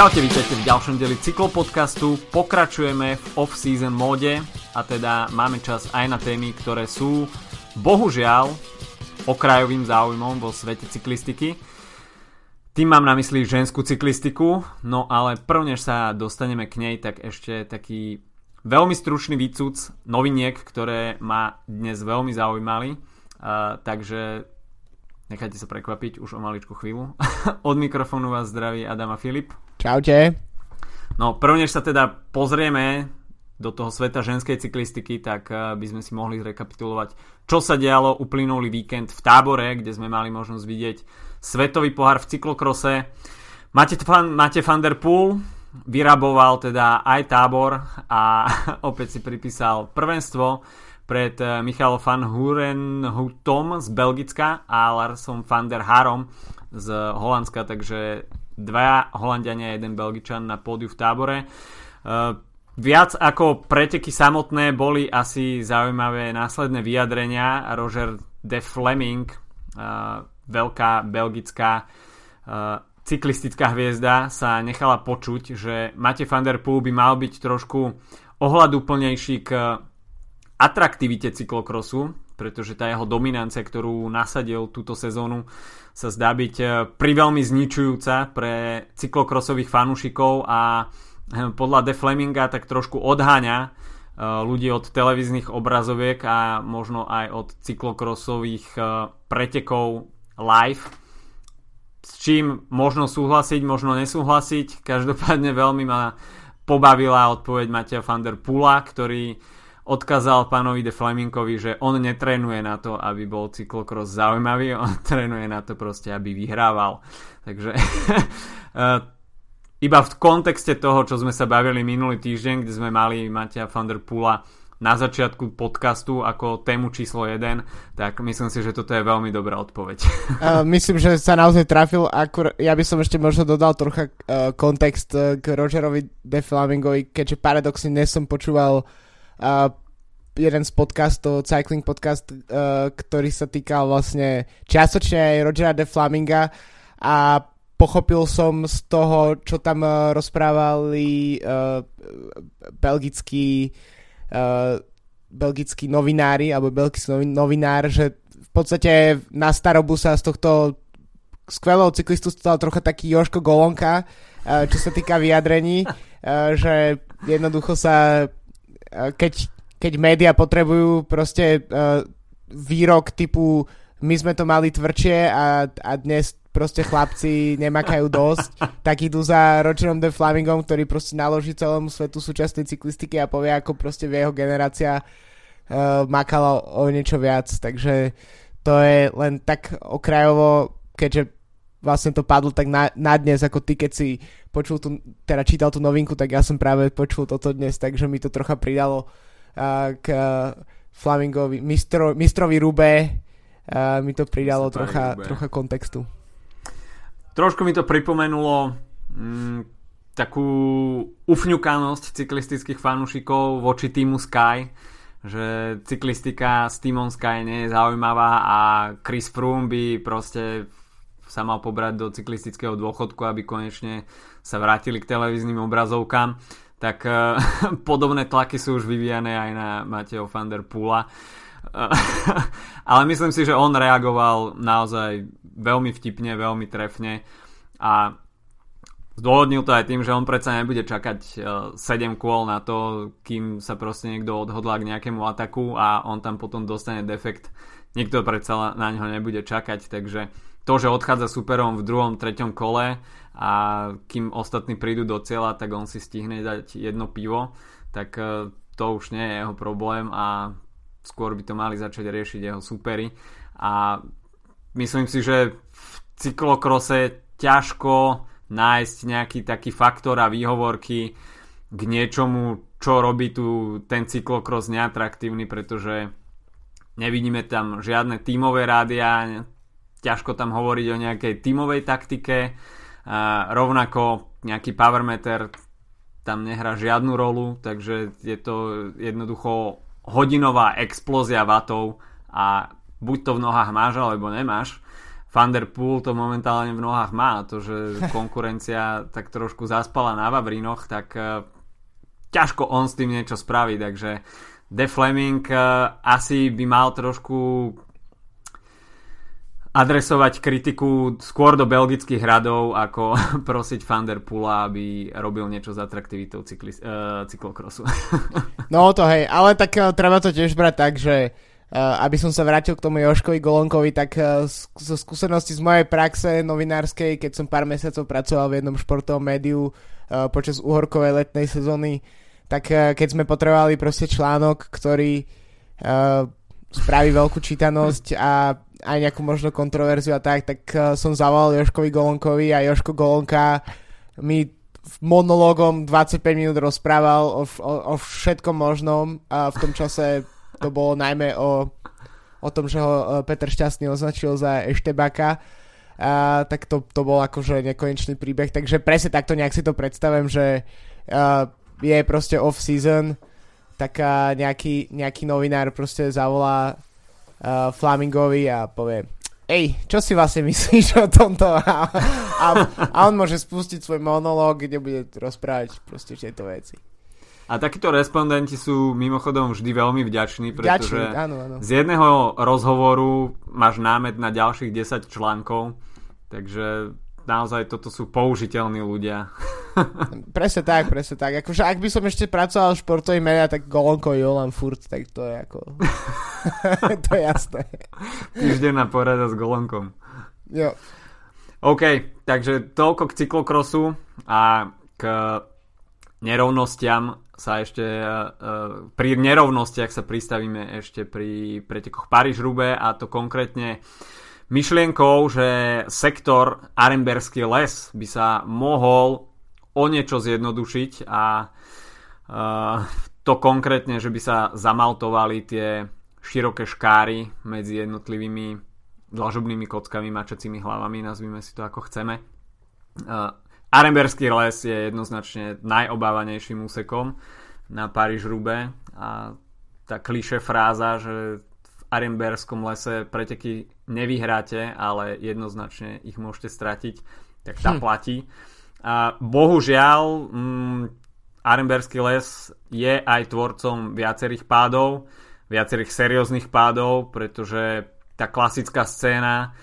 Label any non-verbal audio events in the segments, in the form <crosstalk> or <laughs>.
Čaute, vítajte v ďalšom deli cyklopodcastu. Pokračujeme v off-season móde a teda máme čas aj na témy, ktoré sú bohužiaľ okrajovým záujmom vo svete cyklistiky. Tým mám na mysli ženskú cyklistiku, no ale prv než sa dostaneme k nej, tak ešte taký veľmi stručný výcuc noviniek, ktoré ma dnes veľmi zaujímali. Uh, takže nechajte sa prekvapiť už o maličku chvíľu. <laughs> Od mikrofónu vás zdraví Adam a Filip. Čaute. No, prv než sa teda pozrieme do toho sveta ženskej cyklistiky, tak uh, by sme si mohli zrekapitulovať, čo sa dialo uplynulý víkend v tábore, kde sme mali možnosť vidieť svetový pohár v cyklokrose. Máte, fan, máte Van Der Poel, vyraboval teda aj tábor a <laughs> opäť si pripísal prvenstvo pred uh, Michal van Hurenhutom z Belgicka a Larsom van der Harom z Holandska, takže dvaja Holandiania jeden Belgičan na pódiu v tábore. Uh, viac ako preteky samotné boli asi zaujímavé následné vyjadrenia. Roger de Fleming, uh, veľká belgická uh, cyklistická hviezda sa nechala počuť, že Mate van der Poel by mal byť trošku ohľadúplnejší k atraktivite cyklokrosu, pretože tá jeho dominancia, ktorú nasadil túto sezónu, sa zdá byť eh, priveľmi zničujúca pre cyklokrosových fanúšikov a eh, podľa De Fleminga tak trošku odháňa eh, ľudí od televíznych obrazoviek a možno aj od cyklokrosových pretekov live s čím možno súhlasiť, možno nesúhlasiť. Každopádne veľmi ma pobavila odpoveď Matia van der Pula, ktorý odkázal pánovi de Fleminkovi, že on netrenuje na to, aby bol cyklokros zaujímavý, <laughs> on trénuje na to proste, aby vyhrával. Takže <laughs> eh, iba v kontexte toho, čo sme sa bavili minulý týždeň, kde sme mali Matia van der Pula na začiatku podcastu ako tému číslo 1, tak myslím si, že toto je veľmi dobrá odpoveď. Uh, <laughs> myslím, že sa naozaj trafil. Akur, ja by som ešte možno dodal trocha uh, kontext k Rogerovi de Flamingovi, keďže paradoxne dnes som počúval uh, jeden z podcastov, Cycling podcast, uh, ktorý sa týkal vlastne čiastočne aj Rogera de Flaminga a pochopil som z toho, čo tam uh, rozprávali uh, belgickí uh, belgickí novinári alebo belgický novinár, že v podstate na starobu sa z tohto skvelého cyklistu stal trocha taký Joško Golonka, uh, čo sa týka vyjadrení, uh, že jednoducho sa keď keď médiá potrebujú proste uh, výrok typu my sme to mali tvrdšie a, a dnes proste chlapci nemakajú dosť, <laughs> tak idú za Rogerom de Flamingom, ktorý proste naloží celému svetu súčasnej cyklistiky a povie, ako proste v jeho generácia uh, makala o niečo viac. Takže to je len tak okrajovo, keďže vlastne to padlo tak na, na dnes, ako ty, keď si počul tú, teda čítal tú novinku, tak ja som práve počul toto dnes, takže mi to trocha pridalo k Flamingovi, mistro, mistrovi Rube mi to pridalo trocha, trocha kontextu. Trošku mi to pripomenulo mm, takú ufňukanosť cyklistických fanúšikov voči týmu Sky, že cyklistika s týmom Sky nie je zaujímavá a Chris Froome by proste sa mal pobrať do cyklistického dôchodku, aby konečne sa vrátili k televíznym obrazovkám tak uh, <laughs> podobné tlaky sú už vyvíjane aj na Mateo van der Pula. Uh, <laughs> ale myslím si, že on reagoval naozaj veľmi vtipne, veľmi trefne a zdôvodnil to aj tým, že on predsa nebude čakať uh, 7 kôl na to, kým sa proste niekto odhodlá k nejakému ataku a on tam potom dostane defekt. Nikto predsa na neho nebude čakať, takže to, že odchádza superom v druhom, treťom kole a kým ostatní prídu do cieľa, tak on si stihne dať jedno pivo, tak e, to už nie je jeho problém a skôr by to mali začať riešiť jeho supery. A myslím si, že v cyklokrose ťažko nájsť nejaký taký faktor a výhovorky k niečomu, čo robí tu ten cyklokros neatraktívny, pretože nevidíme tam žiadne tímové rádia, ťažko tam hovoriť o nejakej tímovej taktike, a rovnako nejaký power meter tam nehrá žiadnu rolu, takže je to jednoducho hodinová explózia vatov a buď to v nohách máš alebo nemáš. Van der Poel to momentálne v nohách má. To, že <laughs> konkurencia tak trošku zaspala na Vavrinoch, tak uh, ťažko on s tým niečo spraví, takže De Fleming uh, asi by mal trošku adresovať kritiku skôr do belgických hradov, ako <laughs> prosiť Van Pula, aby robil niečo s atraktivitou cykli, uh, cyklokrosu. <laughs> no to hej, ale tak uh, treba to tiež brať tak, že uh, aby som sa vrátil k tomu Joškovi Golonkovi, tak uh, zo skúsenosti z mojej praxe novinárskej, keď som pár mesiacov pracoval v jednom športovom médiu uh, počas uhorkovej letnej sezóny, tak uh, keď sme potrebovali proste článok, ktorý uh, spraví veľkú čítanosť a aj nejakú možno kontroverziu a tak, tak uh, som zavolal Joškovi Golonkovi a Joško Golonka mi monológom 25 minút rozprával o, o, o všetkom možnom a v tom čase to bolo najmä o, o tom, že ho uh, Peter Šťastný označil za Eštebaka. A tak to, to bol akože nekonečný príbeh, takže presne takto nejak si to predstavím, že uh, je proste off-season tak uh, nejaký, nejaký novinár proste zavolá uh, Flamingovi a povie Ej, čo si vlastne myslíš o tomto? <laughs> A, a, a on môže spustiť svoj monológ, kde bude rozprávať proste tieto veci. A takíto respondenti sú mimochodom vždy veľmi vďační, pretože Vďačný, áno, áno. z jedného rozhovoru máš námet na ďalších 10 článkov, takže naozaj toto sú použiteľní ľudia. <laughs> presne tak, presne tak. Akože ak by som ešte pracoval v športových médiá, tak Golonko Jolan furt, tak to je ako... <laughs> to je jasné. Týždenná porada s Golonkom. Jo. OK, takže toľko k cyklokrosu a k nerovnostiam sa ešte uh, pri nerovnostiach sa pristavíme ešte pri pretekoch Paríž-Rube a to konkrétne myšlienkou, že sektor Arenberský les by sa mohol o niečo zjednodušiť a to konkrétne, že by sa zamaltovali tie široké škáry medzi jednotlivými dlažobnými kockami, mačacími hlavami, nazvime si to ako chceme. Arenberský les je jednoznačne najobávanejším úsekom na Paríž-Rube a tá kliše fráza, že v Arenberskom lese preteky nevyhráte, ale jednoznačne ich môžete stratiť, tak tá hm. platí. A bohužiaľ, mm, Arenberský les je aj tvorcom viacerých pádov, viacerých serióznych pádov, pretože tá klasická scéna,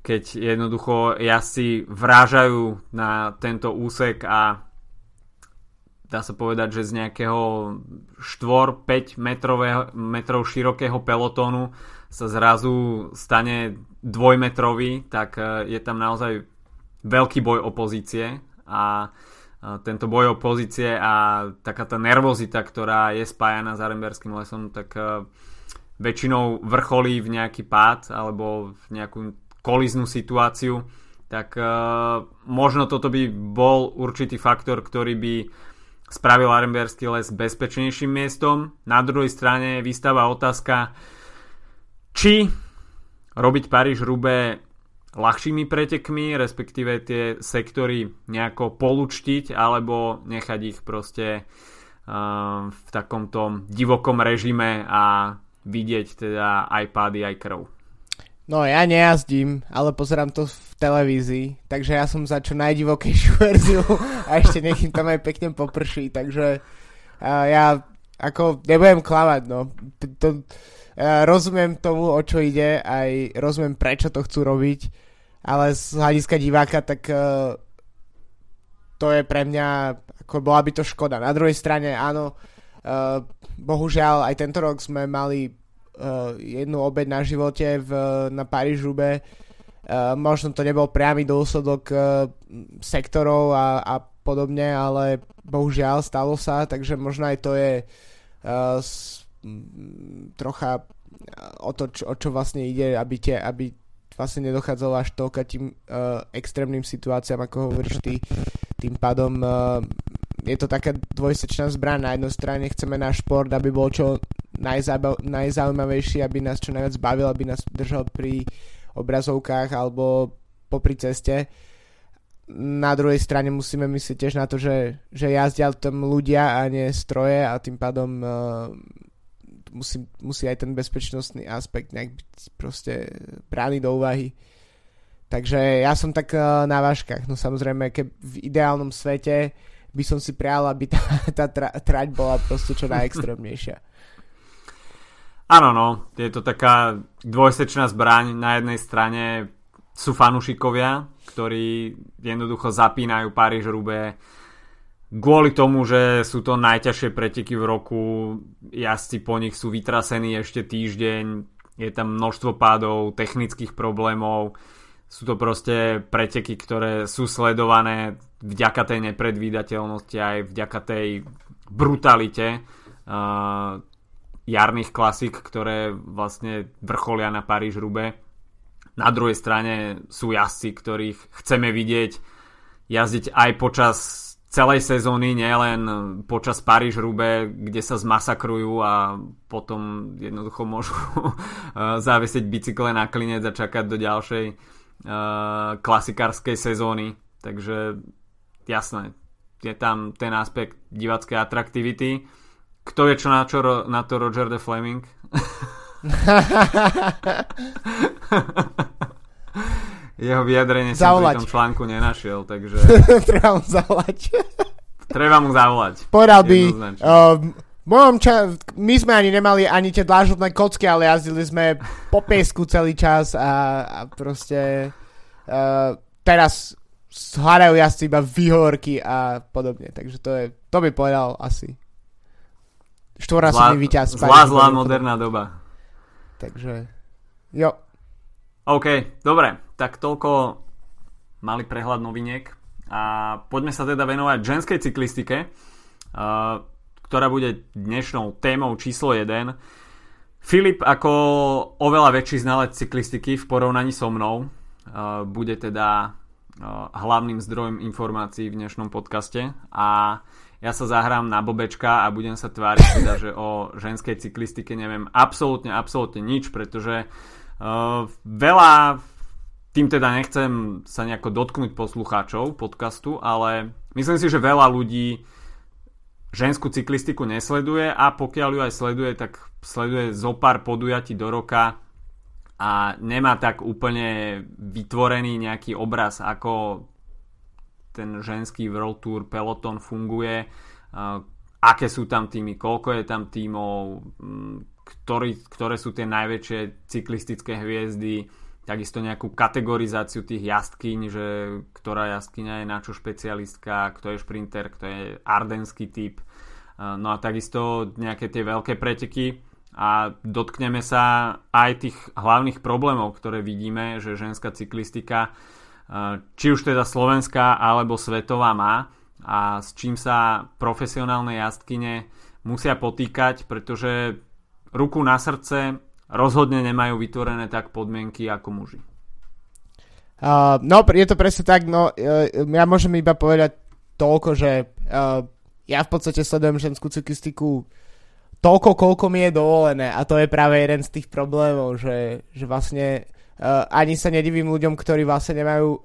keď jednoducho jazdci vrážajú na tento úsek a dá sa povedať, že z nejakého 4-5 metrov širokého pelotónu sa zrazu stane dvojmetrový, tak e, je tam naozaj veľký boj opozície a tento boj o pozície a taká tá nervozita, ktorá je spájana s Arenberským lesom, tak e, väčšinou vrcholí v nejaký pád alebo v nejakú koliznú situáciu, tak možno toto by bol určitý faktor, ktorý by spravil Arenberský les bezpečnejším miestom. Na druhej strane vystáva otázka, či robiť Paríž-Rube ľahšími pretekmi, respektíve tie sektory nejako polučtiť, alebo nechať ich proste uh, v takomto divokom režime a vidieť teda aj pády, aj krv. No ja nejazdím, ale pozerám to v televízii, takže ja som za čo najdivokejšiu <laughs> verziu a ešte nech im tam aj pekne poprší, takže uh, ja ako nebudem klamať, no. To, uh, rozumiem tomu, o čo ide, aj rozumiem, prečo to chcú robiť, ale z hľadiska diváka, tak uh, to je pre mňa, ako bola by to škoda. Na druhej strane, áno, uh, bohužiaľ aj tento rok sme mali jednu obeď na živote v, na Paríž-Rube. Uh, možno to nebol priamy dôsledok uh, sektorov a, a podobne, ale bohužiaľ stalo sa, takže možno aj to je s, m, trocha o to, čo, o čo vlastne ide, aby, tie, aby vlastne nedochádzalo až toľka tým uh, extrémnym situáciám, ako hovoríš ty. Tým pádom uh, je to taká dvojsečná zbraň. Na jednej strane chceme náš šport, aby bol čo najzaujímav- najzaujímavejší, aby nás čo najviac bavil, aby nás držal pri obrazovkách alebo popri ceste. Na druhej strane musíme myslieť tiež na to, že, že jazdia tam ľudia a nie stroje a tým pádom uh, musí, musí aj ten bezpečnostný aspekt nejak byť proste brány do úvahy. Takže ja som tak uh, na váškach. No samozrejme, keď v ideálnom svete by som si prial, aby tá, <laughs> tá tra, trať bola proste čo <laughs> najextrémnejšia. Áno, no, je to taká dvojsečná zbraň. Na jednej strane sú fanúšikovia, ktorí jednoducho zapínajú Paríž Rube kvôli tomu, že sú to najťažšie preteky v roku, jazdci po nich sú vytrasení ešte týždeň, je tam množstvo pádov, technických problémov, sú to proste preteky, ktoré sú sledované vďaka tej nepredvídateľnosti aj vďaka tej brutalite jarných klasik, ktoré vlastne vrcholia na Paríž-Rube. Na druhej strane sú jazdci, ktorých chceme vidieť jazdiť aj počas celej sezóny, nielen počas Paríž-Rube, kde sa zmasakrujú a potom jednoducho môžu <laughs> závesiť bicykle na klinec a čakať do ďalšej uh, klasikárskej sezóny. Takže jasné, je tam ten aspekt divackej atraktivity. Kto je čo na, čo na to Roger de Fleming? <laughs> Jeho vyjadrenie som v tom článku nenašiel, takže... <laughs> Treba mu zavolať. Treba mu zavolať. Povedal by, uh, mojom ča- my sme ani nemali ani tie dlážobné kocky, ale jazdili sme po piesku celý čas a, a proste uh, teraz hľadajú jazdci iba výhovorky a podobne. Takže to, je, to by povedal asi štvornásobný víťaz. Zlá, zlá moderná doba. Takže, jo. OK, dobre. Tak toľko malý prehľad noviniek. A poďme sa teda venovať ženskej cyklistike. Uh, ktorá bude dnešnou témou číslo 1. Filip ako oveľa väčší znalec cyklistiky v porovnaní so mnou uh, bude teda uh, hlavným zdrojom informácií v dnešnom podcaste a ja sa zahrám na bobečka a budem sa tváriť teda, že o ženskej cyklistike neviem absolútne, absolútne nič, pretože uh, veľa tým teda nechcem sa nejako dotknúť poslucháčov podcastu, ale myslím si, že veľa ľudí ženskú cyklistiku nesleduje a pokiaľ ju aj sleduje, tak sleduje zo pár podujatí do roka a nemá tak úplne vytvorený nejaký obraz, ako ten ženský World Tour peloton funguje, aké sú tam týmy, koľko je tam týmov, ktorý, ktoré sú tie najväčšie cyklistické hviezdy, takisto nejakú kategorizáciu tých jazdkyň, že ktorá jazdkyňa je na čo špecialistka, kto je šprinter, kto je ardenský typ. No a takisto nejaké tie veľké preteky a dotkneme sa aj tých hlavných problémov, ktoré vidíme, že ženská cyklistika či už teda slovenská alebo svetová má a s čím sa profesionálne jazdkyne musia potýkať, pretože ruku na srdce rozhodne nemajú vytvorené tak podmienky ako muži. Uh, no, je to presne tak, no, uh, ja môžem iba povedať toľko, že uh, ja v podstate sledujem ženskú cyklistiku toľko, koľko mi je dovolené a to je práve jeden z tých problémov, že, že vlastne ani sa nedivím ľuďom, ktorí vlastne nemajú uh,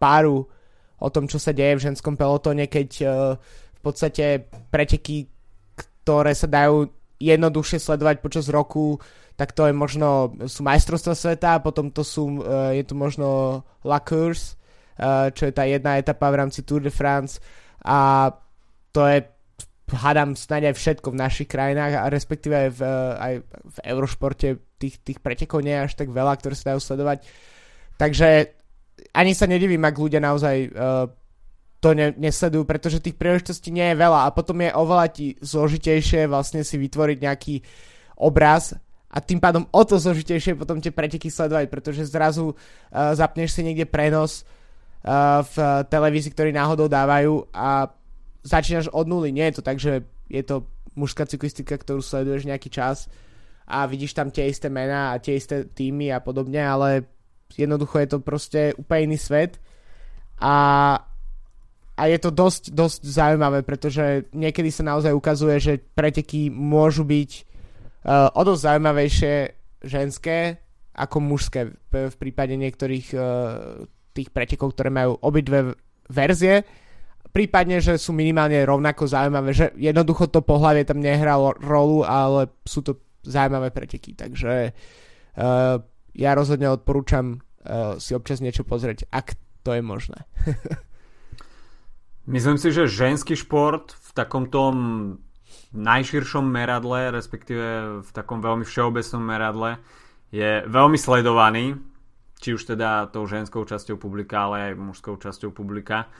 páru o tom, čo sa deje v ženskom pelotóne, keď uh, v podstate preteky, ktoré sa dajú jednoduchšie sledovať počas roku, tak to je možno, sú majstrovstva sveta, potom to sú, je tu možno La Course, čo je tá jedna etapa v rámci Tour de France. A to je hádam snáď aj všetko v našich krajinách a respektíve aj v, aj v Eurošporte tých, tých pretekov nie je až tak veľa, ktoré sa dajú sledovať. Takže ani sa nedivím, ak ľudia naozaj uh, to ne, nesledujú, pretože tých príležitostí nie je veľa a potom je oveľa ti zložitejšie vlastne si vytvoriť nejaký obraz a tým pádom o to zložitejšie potom tie preteky sledovať, pretože zrazu uh, zapneš si niekde prenos uh, v televízii, ktorý náhodou dávajú a začínaš od nuly. Nie je to tak, že je to mužská cyklistika, ktorú sleduješ nejaký čas a vidíš tam tie isté mená a tie isté týmy a podobne, ale jednoducho je to proste úplne iný svet a, a je to dosť, dosť zaujímavé, pretože niekedy sa naozaj ukazuje, že preteky môžu byť uh, o dosť zaujímavejšie ženské ako mužské v, prípade niektorých uh, tých pretekov, ktoré majú obidve verzie. Prípadne, že sú minimálne rovnako zaujímavé, že jednoducho to pohľavie tam nehralo rolu, ale sú to zaujímavé preteky. Takže uh, ja rozhodne odporúčam uh, si občas niečo pozrieť, ak to je možné. <laughs> Myslím si, že ženský šport v takom tom najširšom meradle, respektíve v takom veľmi všeobecnom meradle je veľmi sledovaný, či už teda tou ženskou časťou publika, ale aj mužskou časťou publika.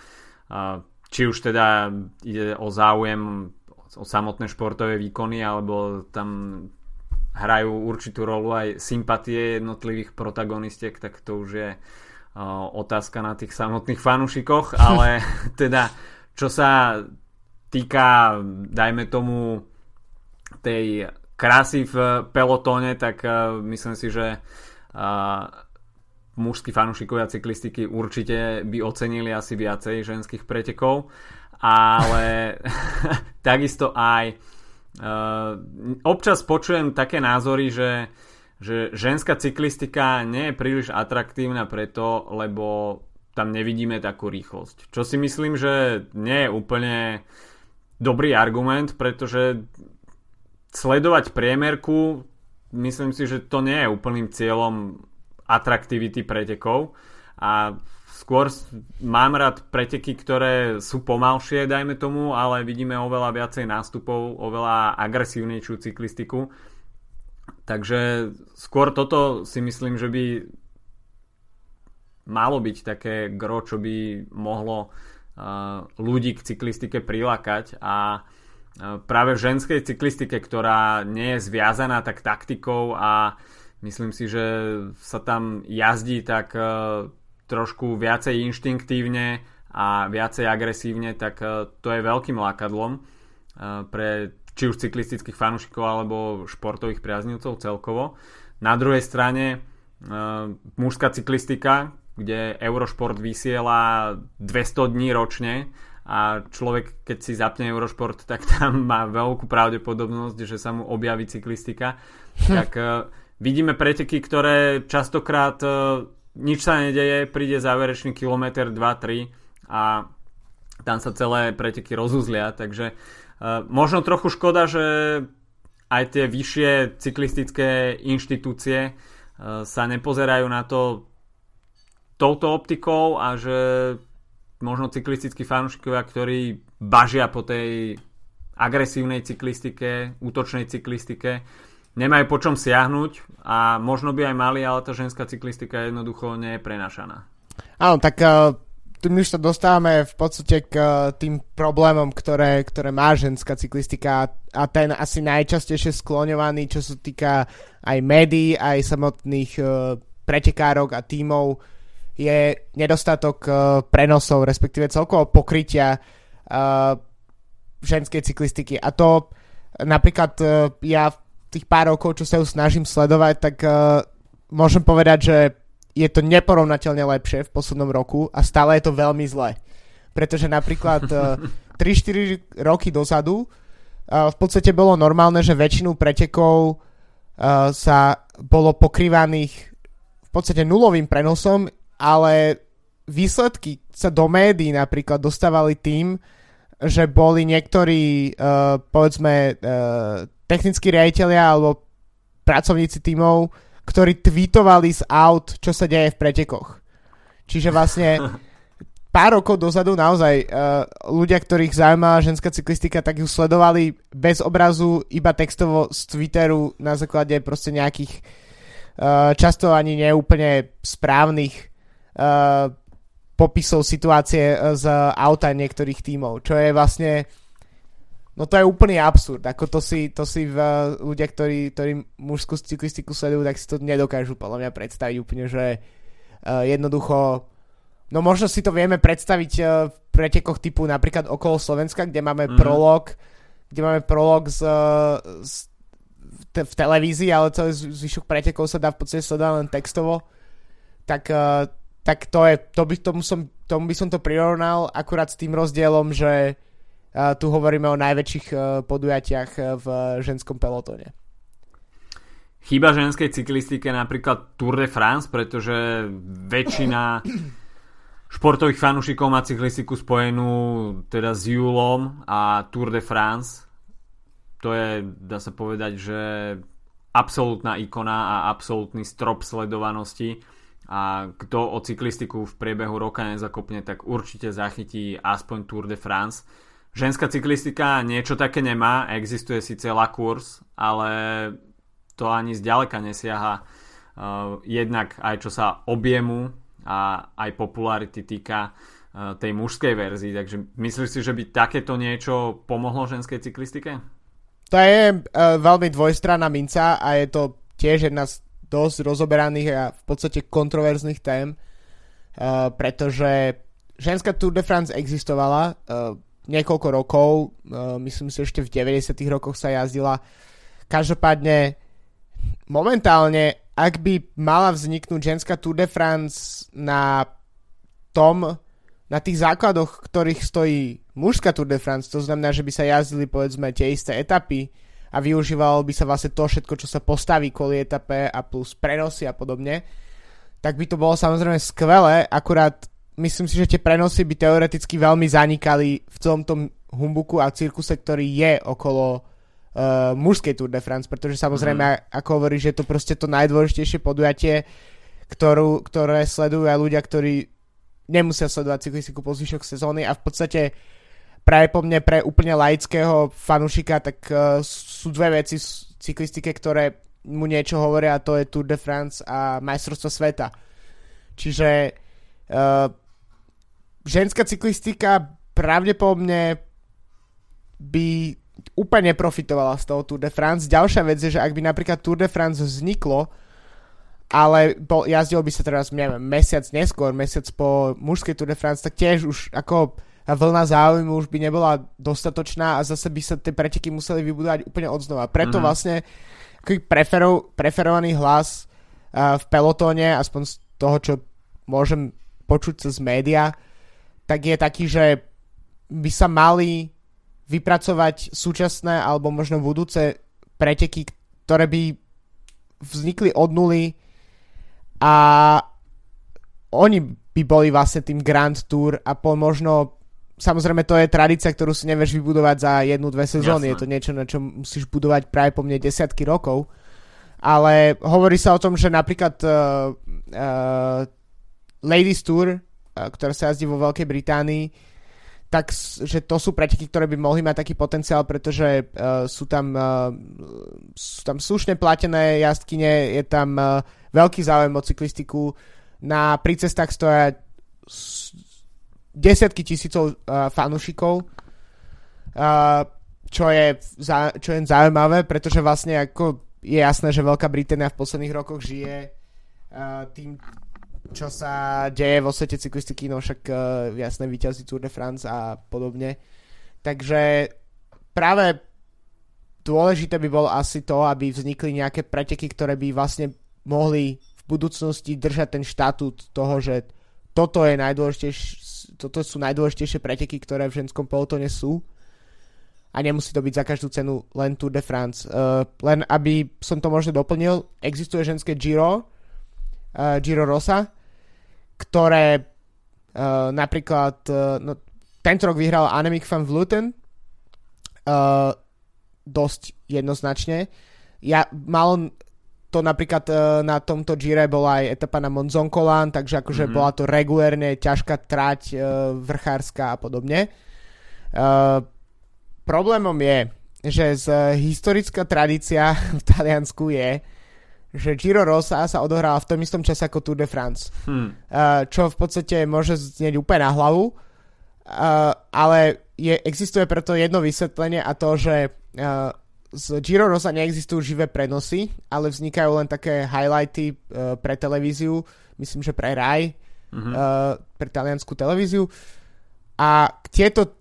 Či už teda ide o záujem o samotné športové výkony, alebo tam hrajú určitú rolu aj sympatie jednotlivých protagonistiek, tak to už je otázka na tých samotných fanúšikoch, <laughs> ale teda čo sa týka, dajme tomu, tej krásy v pelotóne, tak uh, myslím si, že uh, mužskí fanúšikovia cyklistiky určite by ocenili asi viacej ženských pretekov, ale <laughs> takisto aj občas počujem také názory, že že ženská cyklistika nie je príliš atraktívna preto, lebo tam nevidíme takú rýchlosť. Čo si myslím, že nie je úplne dobrý argument, pretože sledovať priemerku myslím si, že to nie je úplným cieľom atraktivity pretekov a skôr mám rád preteky, ktoré sú pomalšie, dajme tomu, ale vidíme oveľa viacej nástupov, oveľa agresívnejšiu cyklistiku. Takže skôr toto si myslím, že by malo byť také gro, čo by mohlo uh, ľudí k cyklistike prilákať. A uh, práve v ženskej cyklistike, ktorá nie je zviazaná tak taktikou a myslím si, že sa tam jazdí tak uh, trošku viacej inštinktívne a viacej agresívne, tak to je veľkým lákadlom pre či už cyklistických fanúšikov alebo športových priaznivcov celkovo. Na druhej strane uh, mužská cyklistika, kde Eurošport vysiela 200 dní ročne a človek, keď si zapne Eurošport, tak tam má veľkú pravdepodobnosť, že sa mu objaví cyklistika. <laughs> tak vidíme preteky, ktoré častokrát nič sa nedeje, príde záverečný kilometr 2-3 a tam sa celé preteky rozuzlia, takže Eh, možno trochu škoda, že aj tie vyššie cyklistické inštitúcie eh, sa nepozerajú na to touto optikou a že možno cyklistickí fanúšikovia, ktorí bažia po tej agresívnej cyklistike, útočnej cyklistike, nemajú po čom siahnuť a možno by aj mali, ale tá ženská cyklistika jednoducho nie je prenašaná. Áno, tak uh, tu my už sa dostávame v podstate k uh, tým problémom, ktoré, ktoré má ženská cyklistika a ten asi najčastejšie skloňovaný, čo sa týka aj médií, aj samotných uh, pretekárok a tímov, je nedostatok prenosov, respektíve celkovo pokrytia ženskej cyklistiky. A to napríklad ja tých pár rokov, čo sa ju snažím sledovať, tak uh, môžem povedať, že je to neporovnateľne lepšie v poslednom roku a stále je to veľmi zlé. Pretože napríklad 3-4 eh, <laughs> roky dozadu uh, v podstate bolo normálne, že väčšinu pretekov uh, sa bolo pokrývaných v podstate nulovým prenosom, ale výsledky sa do médií napríklad dostávali tým, že boli niektorí uh, povedzme uh, technickí riaditeľia alebo pracovníci tímov ktorí tweetovali z aut, čo sa deje v pretekoch. Čiže vlastne <laughs> pár rokov dozadu naozaj uh, ľudia, ktorých zaujímala ženská cyklistika, tak ju sledovali bez obrazu, iba textovo z Twitteru na základe proste nejakých uh, často ani neúplne správnych uh, popisov situácie z auta niektorých tímov, čo je vlastne No to je úplný absurd. Ako to si, to si v, ľudia, ktorí, ktorí mužskú cyklistiku sledujú, tak si to nedokážu podľa mňa predstaviť úplne, že uh, jednoducho No možno si to vieme predstaviť uh, v pretekoch typu napríklad okolo Slovenska, kde máme mm. prolog, kde máme prolog z, z, te, v televízii, ale celý zvyšok pretekov sa dá v podstate sledovať len textovo. Tak, uh, tak to je, to by, tomu, som, tomu by som to prirovnal akurát s tým rozdielom, že tu hovoríme o najväčších e, podujatiach e, v ženskom pelotone. Chyba ženskej cyklistike napríklad Tour de France, pretože väčšina športových fanúšikov má cyklistiku spojenú teda s Julom a Tour de France. To je, dá sa povedať, že absolútna ikona a absolútny strop sledovanosti a kto o cyklistiku v priebehu roka nezakopne, tak určite zachytí aspoň Tour de France. Ženská cyklistika niečo také nemá, existuje síce La Course, ale to ani zďaleka nesiaha uh, jednak aj čo sa objemu a aj popularity týka uh, tej mužskej verzii, takže myslíš si, že by takéto niečo pomohlo ženskej cyklistike? To je uh, veľmi dvojstranná minca a je to tiež jedna z dosť rozoberaných a v podstate kontroverzných tém, uh, pretože ženská Tour de France existovala uh, niekoľko rokov, uh, myslím si ešte v 90 rokoch sa jazdila. Každopádne momentálne, ak by mala vzniknúť ženská Tour de France na tom, na tých základoch, ktorých stojí mužská Tour de France, to znamená, že by sa jazdili povedzme tie isté etapy, a využívalo by sa vlastne to všetko, čo sa postaví kvôli etape a plus prenosy a podobne, tak by to bolo samozrejme skvelé, akurát myslím si, že tie prenosy by teoreticky veľmi zanikali v celom tom humbuku a cirkuse, ktorý je okolo uh, mužskej Tour de France, pretože samozrejme, mm. ako hovorí, že je to proste to najdôležitejšie podujatie, ktorú, ktoré sledujú aj ľudia, ktorí nemusia sledovať cyklistiku po zvyšok sezóny a v podstate práve po mne pre úplne laického fanúšika, tak uh, sú dve veci v cyklistike, ktoré mu niečo hovoria a to je Tour de France a majstrovstvo sveta. Čiže uh, ženská cyklistika pravdepodobne by úplne profitovala z toho Tour de France. Ďalšia vec je, že ak by napríklad Tour de France vzniklo, ale bol, jazdil by sa teraz, neviem, mesiac neskôr, mesiac po mužskej Tour de France, tak tiež už ako vlna záujmu už by nebola dostatočná a zase by sa tie preteky museli vybudovať úplne od znova. Preto mm-hmm. vlastne preferov, preferovaný hlas uh, v pelotóne, aspoň z toho, čo môžem počuť cez média, tak je taký, že by sa mali vypracovať súčasné alebo možno budúce preteky, ktoré by vznikli od nuly a oni by boli vlastne tým Grand Tour a po možno samozrejme to je tradícia, ktorú si nevieš vybudovať za jednu, dve sezóny. Jasne. Je to niečo, na čo musíš budovať práve po mne desiatky rokov. Ale hovorí sa o tom, že napríklad uh, uh, Ladies Tour, ktorá sa jazdí vo Veľkej Británii, tak že to sú preteky, ktoré by mohli mať taký potenciál, pretože uh, sú, tam, uh, sú tam slušne platené jazdkyne, je tam uh, veľký záujem o cyklistiku, na prícestách stoja desiatky tisícov uh, fanúšikov, uh, čo, je, čo je zaujímavé, pretože vlastne ako je jasné, že Veľká Británia v posledných rokoch žije uh, tým, čo sa deje vo svete cyklistiky, no však uh, jasné víťazí Tour de France a podobne. Takže práve dôležité by bolo asi to, aby vznikli nejaké preteky, ktoré by vlastne mohli v budúcnosti držať ten štatút toho, že toto je toto sú najdôležitejšie preteky, ktoré v ženskom pelotone sú a nemusí to byť za každú cenu len Tour de France. Uh, len aby som to možno doplnil, existuje ženské Giro, uh, Giro Rosa, ktoré uh, napríklad uh, no, tento rok vyhral Annemiek van Vleuten uh, dosť jednoznačne. Ja mal to napríklad uh, na tomto Gire bola aj etapa na Monzonkolan, takže akože mm-hmm. bola to regulérne ťažká trať uh, vrchárska a podobne. Uh, problémom je, že z historická tradícia v Taliansku je, že Giro Rosa sa odohrala v tom istom čase ako Tour de France. Hmm. Uh, čo v podstate môže znieť úplne na hlavu, uh, ale je, existuje preto jedno vysvetlenie a to, že uh, z Giro Rosa neexistujú živé prenosy, ale vznikajú len také highlighty uh, pre televíziu, myslím, že pre RAI, uh-huh. uh, pre taliansku televíziu. A tieto uh,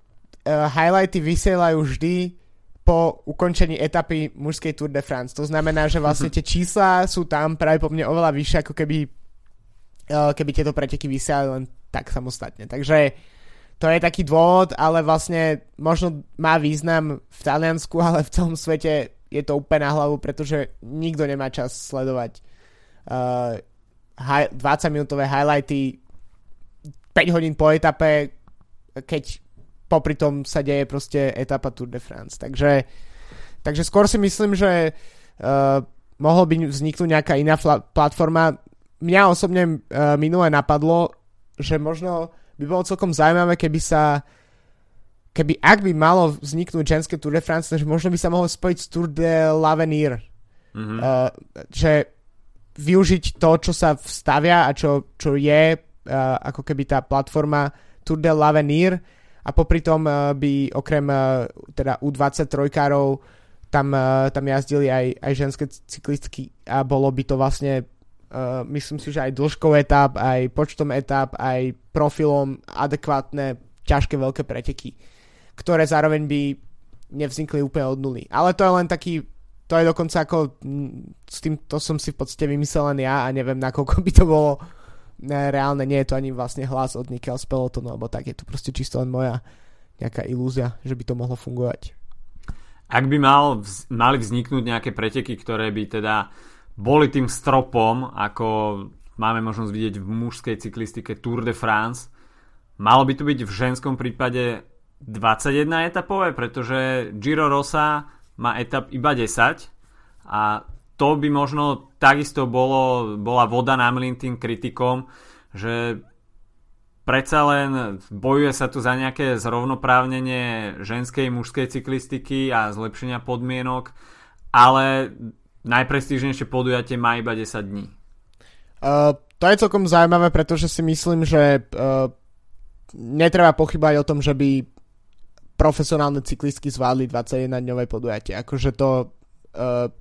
highlighty vysielajú vždy po ukončení etapy mužskej Tour de France. To znamená, že vlastne mhm. tie čísla sú tam práve po mne oveľa vyššie, ako keby, uh, keby tieto preteky vysielali len tak samostatne. Takže to je taký dôvod, ale vlastne možno má význam v Taliansku, <laughs> ale v celom svete je to úplne na hlavu, pretože nikto nemá čas sledovať uh, 20-minútové highlighty 5 hodín po etape, keď popri tom sa deje proste etapa Tour de France. Takže, takže skôr si myslím, že uh, mohol by vzniknúť nejaká iná fla- platforma. mňa osobne uh, minule napadlo, že možno by bolo celkom zaujímavé, keby sa keby, ak by malo vzniknúť ženské Tour de France, že možno by sa mohlo spojiť s Tour de l'Avenir. Mm-hmm. Uh, že využiť to, čo sa vstavia a čo, čo je uh, ako keby tá platforma Tour de l'Avenir a popri tom uh, by okrem uh, teda U23 károv tam, uh, tam jazdili aj, aj ženské cyklistky a bolo by to vlastne myslím si, že aj dĺžkou etap, aj počtom etap, aj profilom adekvátne ťažké veľké preteky ktoré zároveň by nevznikli úplne od nuly. Ale to je len taký, to je dokonca ako, s tým to som si v podstate vymyslel len ja a neviem, nakoľko by to bolo reálne, nie je to ani vlastne hlas od Nikel z pelotonu, alebo tak, je to proste čisto len moja nejaká ilúzia, že by to mohlo fungovať. Ak by mal, mali vzniknúť nejaké preteky, ktoré by teda boli tým stropom, ako máme možnosť vidieť v mužskej cyklistike Tour de France, malo by to byť v ženskom prípade 21 etapové, pretože Giro Rosa má etap iba 10 a to by možno takisto bolo, bola voda na mlin tým kritikom, že predsa len bojuje sa tu za nejaké zrovnoprávnenie ženskej mužskej cyklistiky a zlepšenia podmienok, ale najprestížnejšie podujatie má iba 10 dní. Uh, to je celkom zaujímavé, pretože si myslím, že uh, netreba pochybať o tom, že by profesionálne cyklistky zvládli 21-dňové podujatie. Akože to... Uh,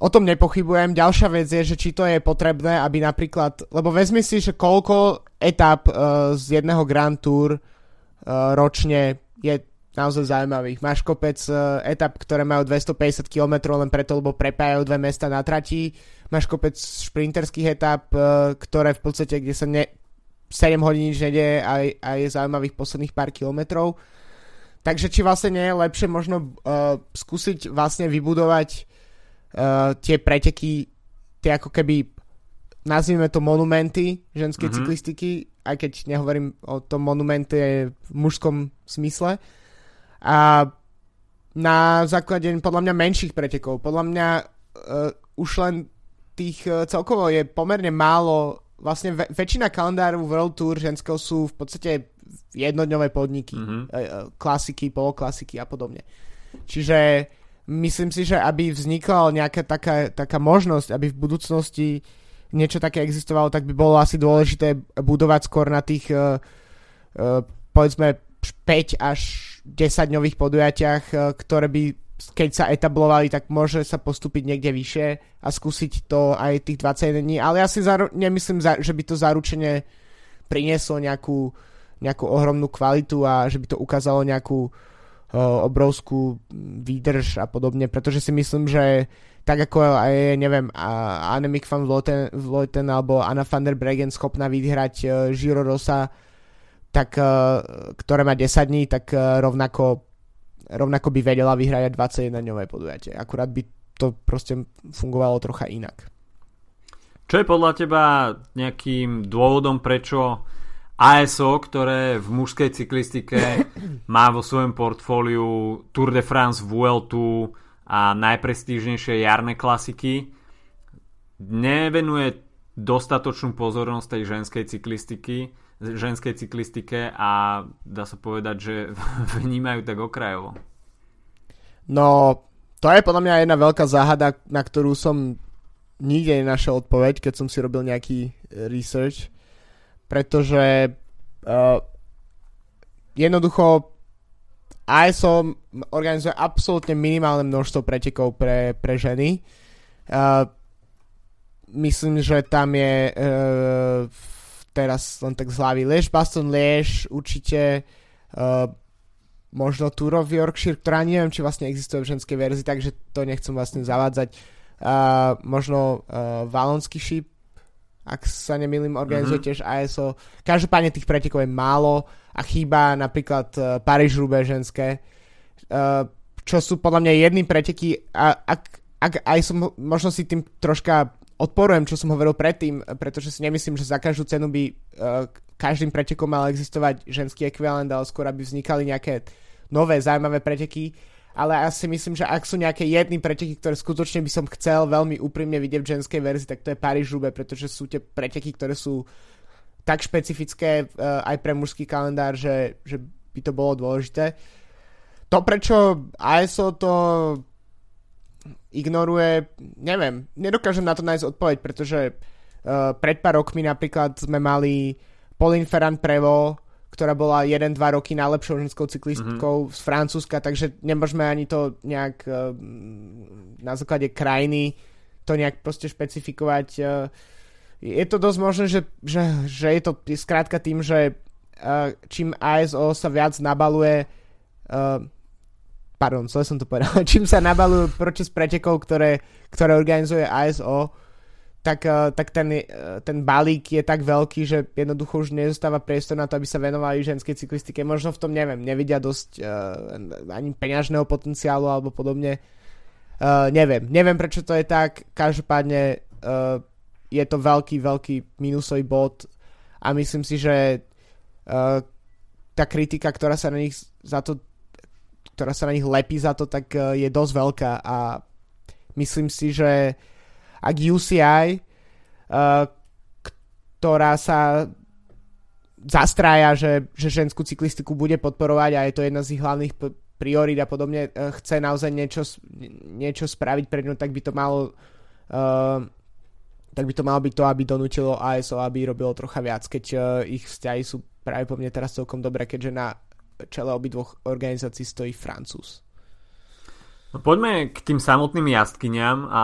o tom nepochybujem. Ďalšia vec je, že či to je potrebné, aby napríklad... Lebo vezmi si, že koľko etap uh, z jedného Grand Tour uh, ročne je naozaj zaujímavých. Máš kopec uh, etap, ktoré majú 250 km len preto, lebo prepájajú dve mesta na trati. Máš kopec šprinterských etap, uh, ktoré v podstate, kde sa ne, 7 hodín nič nedie a, a je zaujímavých posledných pár kilometrov. Takže či vlastne nie je lepšie možno uh, skúsiť vlastne vybudovať uh, tie preteky, tie ako keby nazvime to monumenty ženskej mm-hmm. cyklistiky, aj keď nehovorím o tom monumente v mužskom smysle. A na základe podľa mňa menších pretekov. Podľa mňa uh, už len tých uh, celkovo je pomerne málo vlastne väčšina kalendáru World Tour ženského sú v podstate jednodňové podniky, mm-hmm. klasiky, poloklasiky a podobne. Čiže myslím si, že aby vznikla nejaká taká, taká možnosť, aby v budúcnosti niečo také existovalo, tak by bolo asi dôležité budovať skôr na tých uh, uh, povedzme 5 až 10 dňových podujatiach, uh, ktoré by keď sa etablovali, tak môže sa postúpiť niekde vyššie a skúsiť to aj tých 21 dní, ale ja si zaru- nemyslím, že by to zaručene prinieslo nejakú nejakú ohromnú kvalitu a že by to ukázalo nejakú uh, obrovskú výdrž a podobne, pretože si myslím, že tak ako aj, neviem, Annemiek van Vleuten alebo Anna van der Bregen schopná vyhrať uh, Giro Rosa, tak, uh, ktoré má 10 dní, tak uh, rovnako, rovnako by vedela vyhrať 21-dňové podujatie. Akurát by to proste fungovalo trocha inak. Čo je podľa teba nejakým dôvodom, prečo ASO, ktoré v mužskej cyklistike <coughs> má vo svojom portfóliu Tour de France, Vueltu a najprestížnejšie jarné klasiky, nevenuje dostatočnú pozornosť tej ženskej cyklistiky, ženskej cyklistike a dá sa povedať, že <laughs> vnímajú tak okrajovo. No, to je podľa mňa jedna veľká záhada, na ktorú som nikde nenašiel odpoveď, keď som si robil nejaký research pretože uh, jednoducho ISO organizuje absolútne minimálne množstvo pretekov pre, pre ženy. Uh, myslím, že tam je uh, teraz len tak z hlavy Liež, Baston Liež, určite uh, možno Tour of Yorkshire, ktorá neviem, či vlastne existuje v ženskej verzii, takže to nechcem vlastne zavádzať. Uh, možno uh, Valonský šíp, ak sa nemýlim, organizuje mm-hmm. tiež ASO. Každopádne tých pretekov je málo a chýba napríklad uh, paríž rube ženské, uh, čo sú podľa mňa jedný preteky a ak, ak aj som možno si tým troška odporujem, čo som hovoril predtým, pretože si nemyslím, že za každú cenu by uh, každým pretekom mal existovať ženský ekvivalent, ale skôr aby vznikali nejaké nové zaujímavé preteky ale asi myslím, že ak sú nejaké jedny preteky, ktoré skutočne by som chcel veľmi úprimne vidieť v ženskej verzii, tak to je Paríž Roubaix, pretože sú tie preteky, ktoré sú tak špecifické uh, aj pre mužský kalendár, že, že by to bolo dôležité. To, prečo ASO to ignoruje, neviem, nedokážem na to nájsť odpoveď, pretože uh, pred pár rokmi napríklad sme mali Pauline Ferrand Prevo, ktorá bola 1-2 roky najlepšou ženskou cyklistkou mm-hmm. z Francúzska, takže nemôžeme ani to nejak uh, na základe krajiny to nejak proste špecifikovať. Uh, je to dosť možné, že, že, že je to skrátka tým, že uh, čím ASO sa viac nabaluje pardon, celé som to povedal, <laughs> čím sa nabalujú proces pretekov, ktoré, ktoré organizuje ASO, tak, uh, tak ten, uh, ten balík je tak veľký, že jednoducho už nezostáva priestor na to, aby sa venovali ženskej cyklistike. Možno v tom, neviem, nevidia dosť uh, ani peňažného potenciálu alebo podobne. Uh, neviem, neviem prečo to je tak. Každopádne uh, je to veľký, veľký minusový bod a myslím si, že uh, tá kritika, ktorá sa na nich za to ktorá sa na nich lepí za to, tak uh, je dosť veľká a myslím si, že ak UCI, uh, ktorá sa zastrája, že, že ženskú cyklistiku bude podporovať a je to jedna z ich hlavných priorít a podobne, uh, chce naozaj niečo, niečo spraviť pre ňu, tak by to malo uh, tak by to malo byť to, aby donútilo ASO, aby robilo trocha viac, keď ich vzťahy sú práve po mne teraz celkom dobré, keďže na čele obidvoch organizácií stojí Francúz. No, poďme k tým samotným jazdkyniam a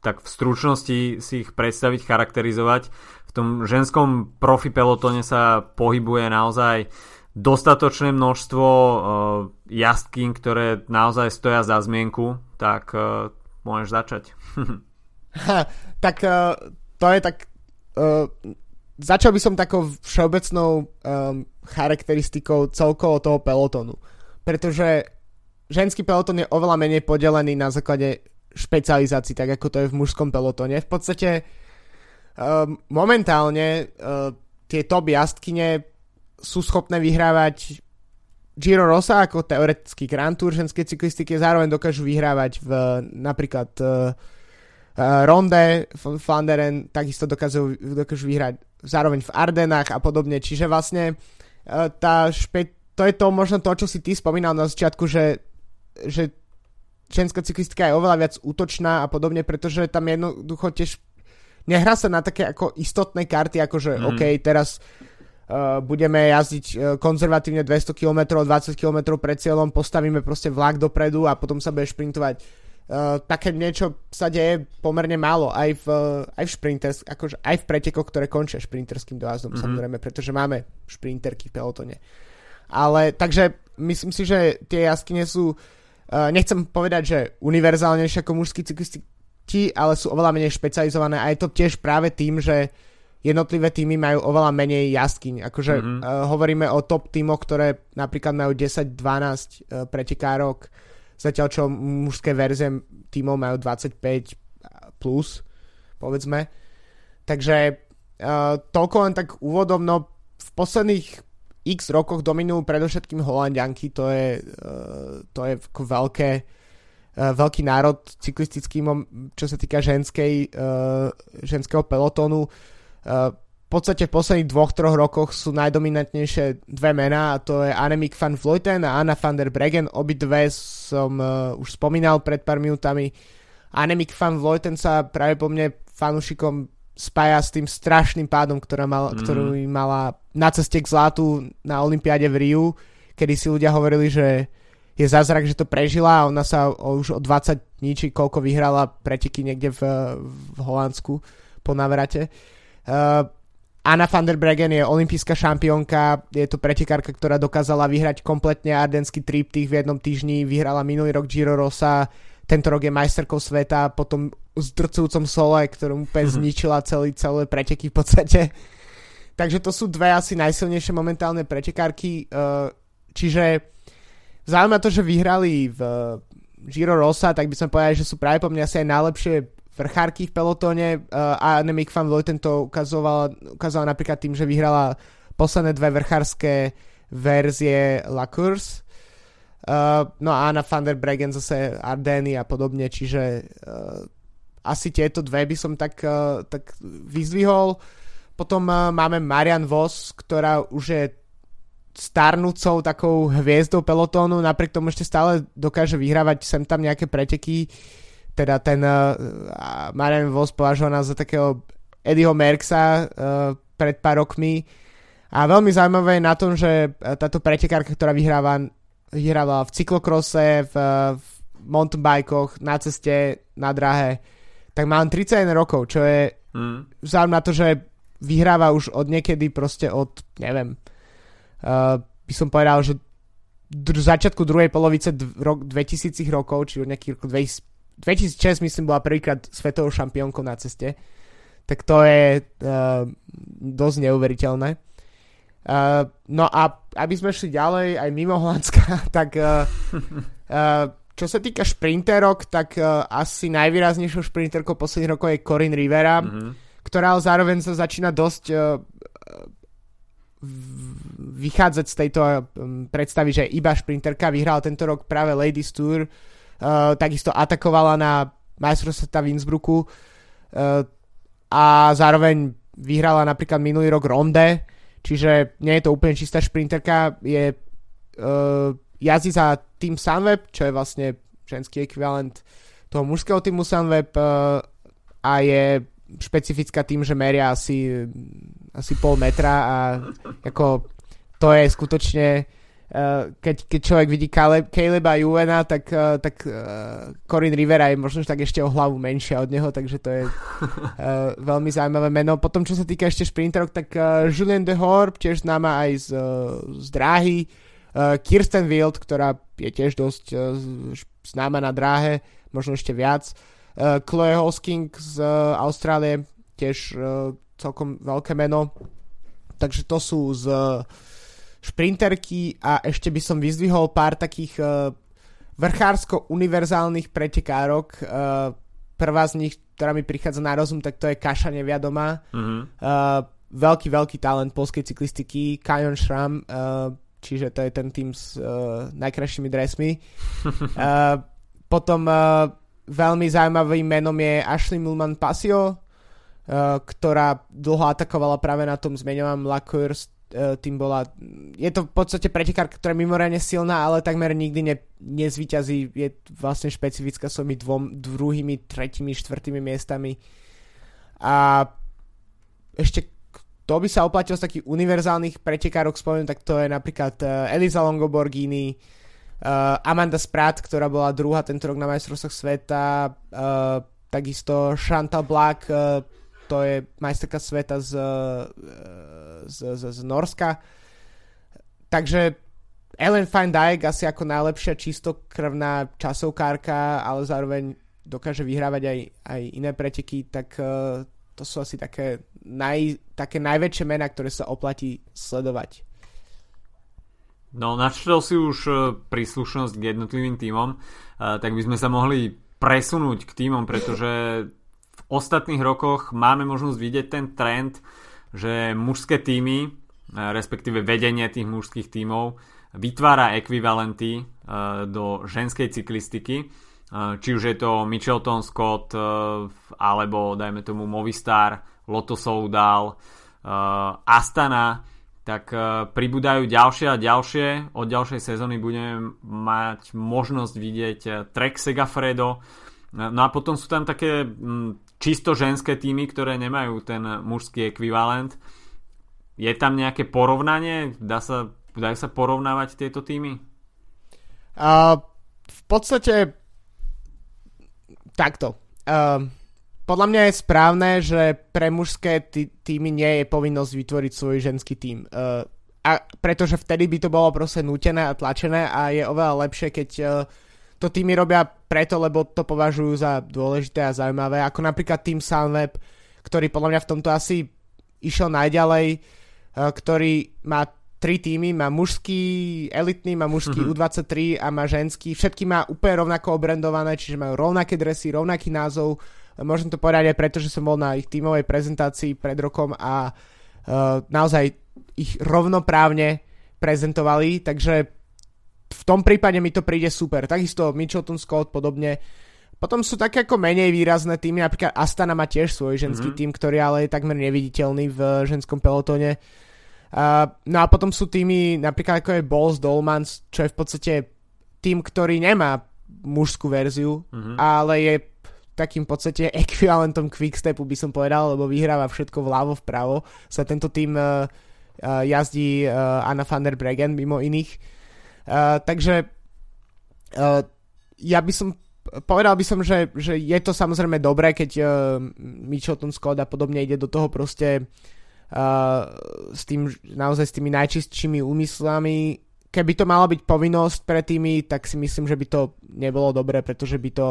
tak v stručnosti si ich predstaviť, charakterizovať. V tom ženskom profi pelotone sa pohybuje naozaj dostatočné množstvo uh, jazdkyň, ktoré naozaj stoja za zmienku, tak uh, môžeš začať. ha, tak uh, to je tak... Uh, začal by som takou všeobecnou um, charakteristikou celkovo toho pelotonu. Pretože ženský peloton je oveľa menej podelený na základe špecializácií, tak ako to je v mužskom pelotone. V podstate um, momentálne uh, tie top jazdkyne sú schopné vyhrávať Giro Rosa ako teoretický Grand Tour ženskej cyklistiky, zároveň dokážu vyhrávať v napríklad uh, uh, Ronde, Flanderen takisto dokážu, dokážu vyhrať zároveň v Ardenách a podobne, čiže vlastne uh, tá špe- to je to možno to, čo si ty spomínal na začiatku, že, že ženská cyklistika je oveľa viac útočná a podobne, pretože tam jednoducho tiež nehrá sa na také ako istotné karty, ako že mm. OK, teraz uh, budeme jazdiť uh, konzervatívne 200 km, 20 km pred cieľom, postavíme proste vlak dopredu a potom sa bude šprintovať. Uh, také niečo sa deje pomerne málo aj v, uh, aj v šprinters, akože aj v pretekoch, ktoré končia šprinterským dojazdom, mm-hmm. samozrejme, pretože máme šprinterky v pelotone. Ale takže myslím si, že tie jaskyne sú Uh, nechcem povedať, že univerzálnejšie ako mužskí cyklisti, ale sú oveľa menej špecializované a je to tiež práve tým, že jednotlivé týmy majú oveľa menej jazdkyň. Akože mm-hmm. uh, hovoríme o top týmoch, ktoré napríklad majú 10-12 uh, pretekárok, zatiaľ čo mužské verzie týmov majú 25 plus, povedzme. Takže uh, toľko len tak úvodom, no v posledných x rokoch dominujú predovšetkým Holandianky, to je, uh, to je veľké, uh, veľký národ cyklistický, čo sa týka ženskej, uh, ženského pelotónu. V podstate v posledných dvoch, troch rokoch sú najdominantnejšie dve mená a to je Annemiek van Vleuten a Anna van der Bregen. Obidve som už spomínal pred pár minútami. Annemiek van Vleuten sa práve po mne fanúšikom spája s tým strašným pádom, ktorá mal, mm. ktorú mala na ceste k zlatu na Olympiáde v Riu, kedy si ľudia hovorili, že je zázrak, že to prežila a ona sa už o 20 dní či koľko vyhrala preteky niekde v, v Holandsku po navrate. Uh, Anna van der Bregen je olimpijská šampiónka, je to pretekárka, ktorá dokázala vyhrať kompletne ardenský triptych v jednom týždni, vyhrala minulý rok Giro Rosa, tento rok je majsterkou sveta, potom s drcujúcom sole, ktorú úplne mm-hmm. zničila celý, celé preteky v podstate. Takže to sú dve asi najsilnejšie momentálne pretekárky. Eh, čiže zaujímavé to, že vyhrali v Giro Rosa, tak by som povedal, že sú práve po mňa asi aj najlepšie vrchárky v pelotóne uh, a Annemiek van Vleuten to ukazovala, ukazovala napríklad tým, že vyhrala posledné dve vrchárske verzie La Course Uh, no a Anna van der Bregen zase Ardeny a podobne, čiže uh, asi tieto dve by som tak, uh, tak vyzdvihol. Potom uh, máme Marian Vos, ktorá už je starnúcou takou hviezdou pelotónu, napriek tomu ešte stále dokáže vyhrávať sem tam nejaké preteky. Teda ten uh, Marian Vos považovaná za takého Eddieho Merksa uh, pred pár rokmi. A veľmi zaujímavé je na tom, že táto pretekárka, ktorá vyhráva vyhrávala v cyklokrose, v, v mountainbikoch, na ceste, na drahe, tak má len 31 rokov, čo je mm. vzhľadom na to, že vyhráva už od niekedy proste od, neviem, uh, by som povedal, že dr- začiatku druhej polovice dv- rok 2000 rokov, či od nejakých rokov 2006 myslím bola prvýkrát svetovou šampiónkou na ceste, tak to je uh, dosť neuveriteľné. Uh, no a aby sme šli ďalej aj mimo Holandska, <laughs> tak uh, uh, <laughs> čo sa týka šprinterok, tak uh, asi najvýraznejšou šprinterkou posledných rokov je Corinne Rivera, mm-hmm. ktorá ale zároveň sa začína dosť uh, vychádzať z tejto um, predstavy, že iba šprinterka vyhrala tento rok práve Ladies Tour, uh, takisto atakovala na majstrovstvá v Innsbrucku uh, a zároveň vyhrala napríklad minulý rok Ronde, Čiže nie je to úplne čistá šprinterka, je uh, jazdí za tým Sunweb, čo je vlastne ženský ekvivalent toho mužského týmu Sunweb uh, a je špecifická tým, že meria asi, asi pol metra a ako to je skutočne keď, keď človek vidí Caleb, Caleba Juvena, tak, uh, tak uh, Corin Rivera je možno tak ešte o hlavu menšia od neho, takže to je <laughs> veľmi zaujímavé meno. Potom, čo sa týka ešte šprinterov, tak Julien de Horb, tiež známa aj z, z dráhy, Kirsten Wild, ktorá je tiež dosť známa na dráhe, možno ešte viac, Chloe Hosking z Austrálie, tiež celkom veľké meno. Takže to sú z šprinterky a ešte by som vyzdvihol pár takých uh, vrchársko-univerzálnych pretekárok. Uh, prvá z nich, ktorá mi prichádza na rozum, tak to je Kaša Neviadoma. Mm-hmm. Uh, veľký, veľký talent polskej cyklistiky, Kajon Schramm, uh, čiže to je ten tým s uh, najkrajšími dresmi. uh, <laughs> potom uh, veľmi zaujímavým menom je Ashley Mulman Pasio, uh, ktorá dlho atakovala práve na tom zmeňovanom E, tým bola... Je to v podstate pretekárka, ktorá je mimoriadne silná, ale takmer nikdy ne, nezvyťazí. Je vlastne špecifická svojimi dvom, druhými, tretimi, štvrtými miestami. A ešte to by sa oplatilo z takých univerzálnych pretekárok spomenúť, tak to je napríklad uh, Elisa Longoborghini, uh, Amanda Spratt, ktorá bola druhá tento rok na majstrovstvách sveta, takisto Chantal Black, to je majsterka sveta z, z, z, z Norska. Takže Ellen Fine Dyke asi ako najlepšia čistokrvná časovkárka, ale zároveň dokáže vyhrávať aj, aj iné preteky, tak uh, to sú asi také, naj, také najväčšie mená, ktoré sa oplatí sledovať. No, načítal si už e, príslušnosť k jednotlivým tímom, uh, tak by sme sa mohli presunúť k týmom, pretože ostatných rokoch máme možnosť vidieť ten trend, že mužské týmy, e, respektíve vedenie tých mužských tímov, vytvára ekvivalenty e, do ženskej cyklistiky. E, či už je to Michelton Scott, alebo dajme tomu Movistar, Lotto Soudal, Astana, tak pribúdajú ďalšie a ďalšie. Od ďalšej sezóny budeme mať možnosť vidieť Trek Segafredo. No a potom sú tam také čisto ženské týmy, ktoré nemajú ten mužský ekvivalent. Je tam nejaké porovnanie? Dá sa, dajú sa porovnávať tieto týmy? Uh, v podstate takto. Uh, podľa mňa je správne, že pre mužské tý, týmy nie je povinnosť vytvoriť svoj ženský tým. Uh, a pretože vtedy by to bolo proste nutené a tlačené a je oveľa lepšie, keď uh, to týmy robia preto, lebo to považujú za dôležité a zaujímavé, ako napríklad Team Sunweb, ktorý podľa mňa v tomto asi išiel najďalej, eh, ktorý má tri týmy, má mužský elitný, má mužský mm-hmm. U23 a má ženský. Všetky má úplne rovnako obrendované, čiže majú rovnaké dresy, rovnaký názov. Môžem to povedať aj preto, že som bol na ich tímovej prezentácii pred rokom a uh, naozaj ich rovnoprávne prezentovali, takže v tom prípade mi to príde super. Takisto Mitchelton Scott podobne. Potom sú také ako menej výrazné týmy, napríklad Astana má tiež svoj ženský mm-hmm. tým, ktorý ale je takmer neviditeľný v ženskom pelotóne. Uh, no a potom sú týmy napríklad ako je Balls Dolmans, čo je v podstate tým, ktorý nemá mužskú verziu, mm-hmm. ale je takým v podstate <laughs> ekvivalentom Quickstepu by som povedal, lebo vyhráva všetko vľavo vpravo. Sa tento tým uh, uh, jazdí uh, Anna van der Bregen mimo iných. Uh, takže uh, ja by som povedal by som, že, že je to samozrejme dobré, keď uh, Mitchelton Scott a podobne ide do toho proste uh, s tým, naozaj s tými najčistšími úmyslami. Keby to mala byť povinnosť pre týmy, tak si myslím, že by to nebolo dobré, pretože by to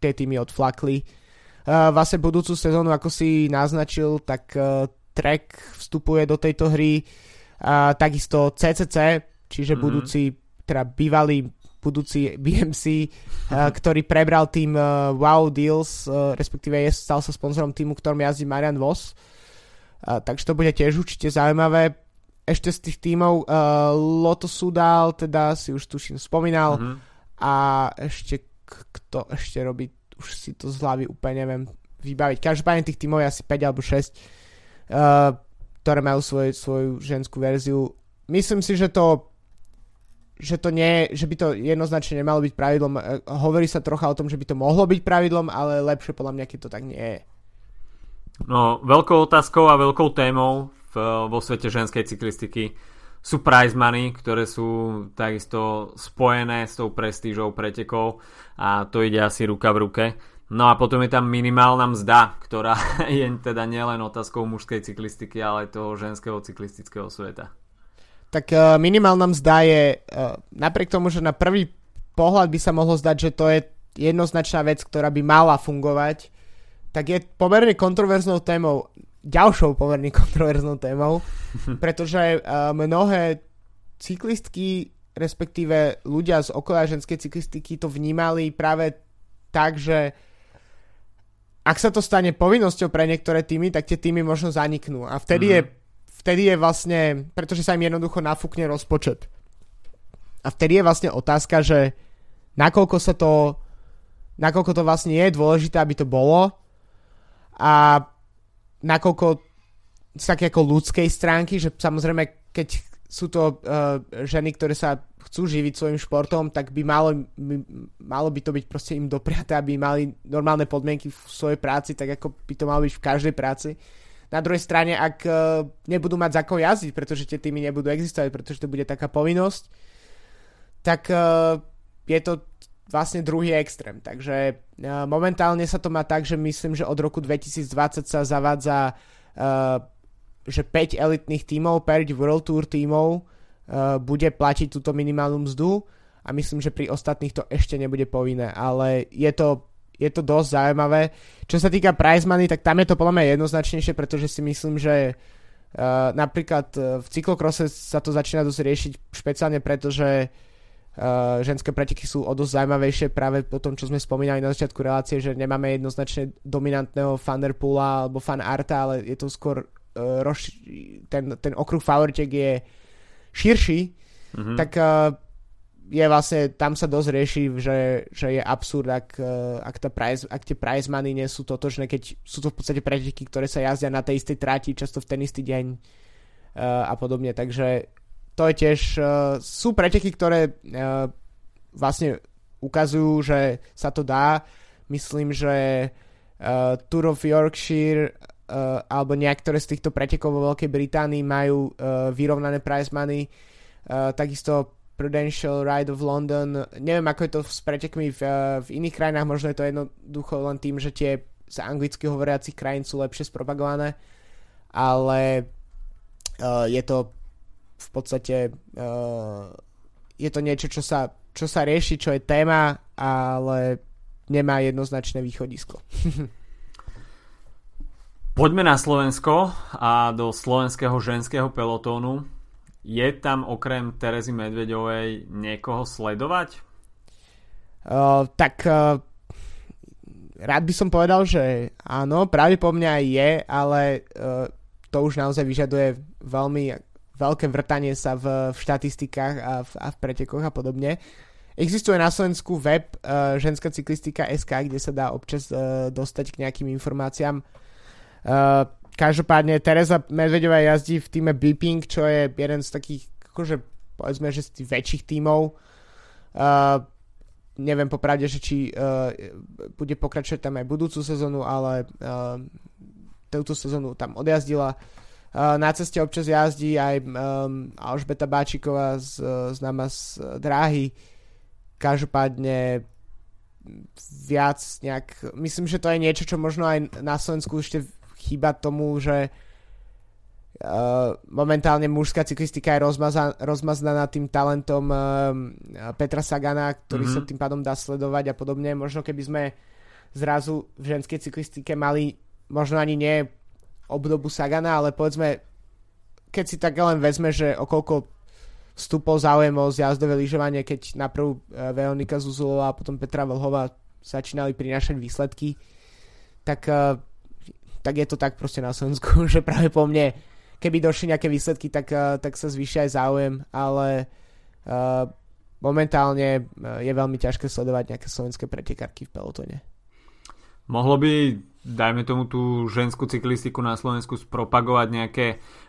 tie týmy odflakli. Uh, vlastne budúcu sezónu, ako si naznačil, tak uh, Trek vstupuje do tejto hry. Uh, takisto CCC, čiže mm-hmm. budúci, teda bývalý budúci BMC, uh, mhm. ktorý prebral tým uh, Wow Deals, uh, respektíve je, stal sa sponzorom týmu, ktorom jazdí Marian Voss. Uh, takže to bude tiež určite zaujímavé. Ešte z tých tímov uh, Loto Sudal, teda si už tuším spomínal, mm-hmm. a ešte kto ešte robí, už si to z hlavy úplne neviem vybaviť. Každopádne tých tímov je asi 5 alebo 6, uh, ktoré majú svoj, svoju ženskú verziu. Myslím si, že to že to nie, že by to jednoznačne nemalo byť pravidlom. Uh, hovorí sa trocha o tom, že by to mohlo byť pravidlom, ale lepšie podľa mňa, keď to tak nie je. No, veľkou otázkou a veľkou témou v, vo svete ženskej cyklistiky sú prize money, ktoré sú takisto spojené s tou prestížou pretekov a to ide asi ruka v ruke. No a potom je tam minimálna mzda, ktorá <laughs> je teda nielen otázkou mužskej cyklistiky, ale aj toho ženského cyklistického sveta. Tak uh, minimálna mzda je, uh, napriek tomu, že na prvý pohľad by sa mohlo zdať, že to je jednoznačná vec, ktorá by mala fungovať, tak je pomerne kontroverznou témou ďalšou pomerne <laughs> kontroverznou témou, <laughs> pretože uh, mnohé cyklistky, respektíve ľudia z okolia ženskej cyklistiky to vnímali práve tak, že ak sa to stane povinnosťou pre niektoré týmy, tak tie týmy možno zaniknú. A vtedy, mm-hmm. je, vtedy je vlastne, pretože sa im jednoducho nafúkne rozpočet. A vtedy je vlastne otázka, že nakoľko sa to, nakoľko to vlastne je dôležité, aby to bolo a nakoľko z také ako ľudskej stránky, že samozrejme, keď sú to uh, ženy, ktoré sa chcú živiť svojim športom, tak by malo, by, malo by to byť proste im dopriaté, aby mali normálne podmienky v svojej práci, tak ako by to malo byť v každej práci. Na druhej strane, ak uh, nebudú mať za koho jazdiť, pretože tie týmy nebudú existovať, pretože to bude taká povinnosť, tak uh, je to vlastne druhý extrém. Takže uh, momentálne sa to má tak, že myslím, že od roku 2020 sa zavádza že 5 elitných tímov, 5 World Tour tímov bude platiť túto minimálnu mzdu a myslím, že pri ostatných to ešte nebude povinné, ale je to, je to dosť zaujímavé. Čo sa týka prize money, tak tam je to podľa mňa jednoznačnejšie, pretože si myslím, že uh, napríklad v cyklokrose sa to začína dosť riešiť špeciálne preto, že uh, Uh, ženské preteky sú o dosť zaujímavejšie práve po tom, čo sme spomínali na začiatku relácie, že nemáme jednoznačne dominantného fanderpoola alebo fanarta, ale je to skôr uh, roz, ten, ten okruh favoritiek je širší, mm-hmm. tak uh, je vlastne, tam sa dosť rieši, že, že je absurd, ak, uh, ak, tá prize, ak tie prize money nie sú totožné, keď sú to v podstate preteky, ktoré sa jazdia na tej istej trati, často v ten istý deň uh, a podobne, takže to je tiež, uh, sú preteky, ktoré uh, vlastne ukazujú, že sa to dá. Myslím, že uh, Tour of Yorkshire uh, alebo niektoré z týchto pretekov vo Veľkej Británii majú uh, vyrovnané prize money. Uh, takisto Prudential Ride of London. Neviem, ako je to s pretekmi v, uh, v iných krajinách, možno je to jednoducho len tým, že tie z anglicky hovoriacich krajín sú lepšie spropagované, ale uh, je to v podstate uh, je to niečo, čo sa, čo sa rieši, čo je téma, ale nemá jednoznačné východisko. <laughs> Poďme na Slovensko a do slovenského ženského pelotónu. Je tam okrem Terezy Medvedovej niekoho sledovať? Uh, tak uh, rád by som povedal, že áno, práve po mňa je, ale uh, to už naozaj vyžaduje veľmi veľké vrtanie sa v, v štatistikách a v, a v pretekoch a podobne. Existuje na Slovensku web uh, ženská cyklistika SK, kde sa dá občas uh, dostať k nejakým informáciám. Uh, každopádne Teresa Medvedová jazdí v týme Beeping, čo je jeden z takých, akože povedzme, že z tých väčších tímov. Uh, neviem popravde, že či uh, bude pokračovať tam aj budúcu sezónu, ale uh, túto sezónu tam odjazdila. Uh, na ceste občas jazdí aj um, Alžbeta Báčiková z, z náma z dráhy. Každopádne viac nejak, myslím, že to je niečo, čo možno aj na Slovensku ešte chýba tomu, že Uh, momentálne mužská cyklistika je rozmaza, rozmaznaná tým talentom uh, Petra Sagana, ktorý mm-hmm. sa tým pádom dá sledovať a podobne. Možno keby sme zrazu v ženskej cyklistike mali možno ani nie obdobu Sagana, ale povedzme, keď si tak len vezme, že okolko vstupol záujem o zjazdové lyžovanie, keď naprv uh, Veronika Zuzulová a potom Petra Vlhová začínali prinášať výsledky, tak, tak je to tak proste na Slovensku, <laughs> že práve po mne keby došli nejaké výsledky, tak, uh, tak sa zvýšia aj záujem, ale uh, momentálne uh, je veľmi ťažké sledovať nejaké slovenské pretekárky v pelotone. Mohlo by, dajme tomu tú ženskú cyklistiku na Slovensku spropagovať nejaké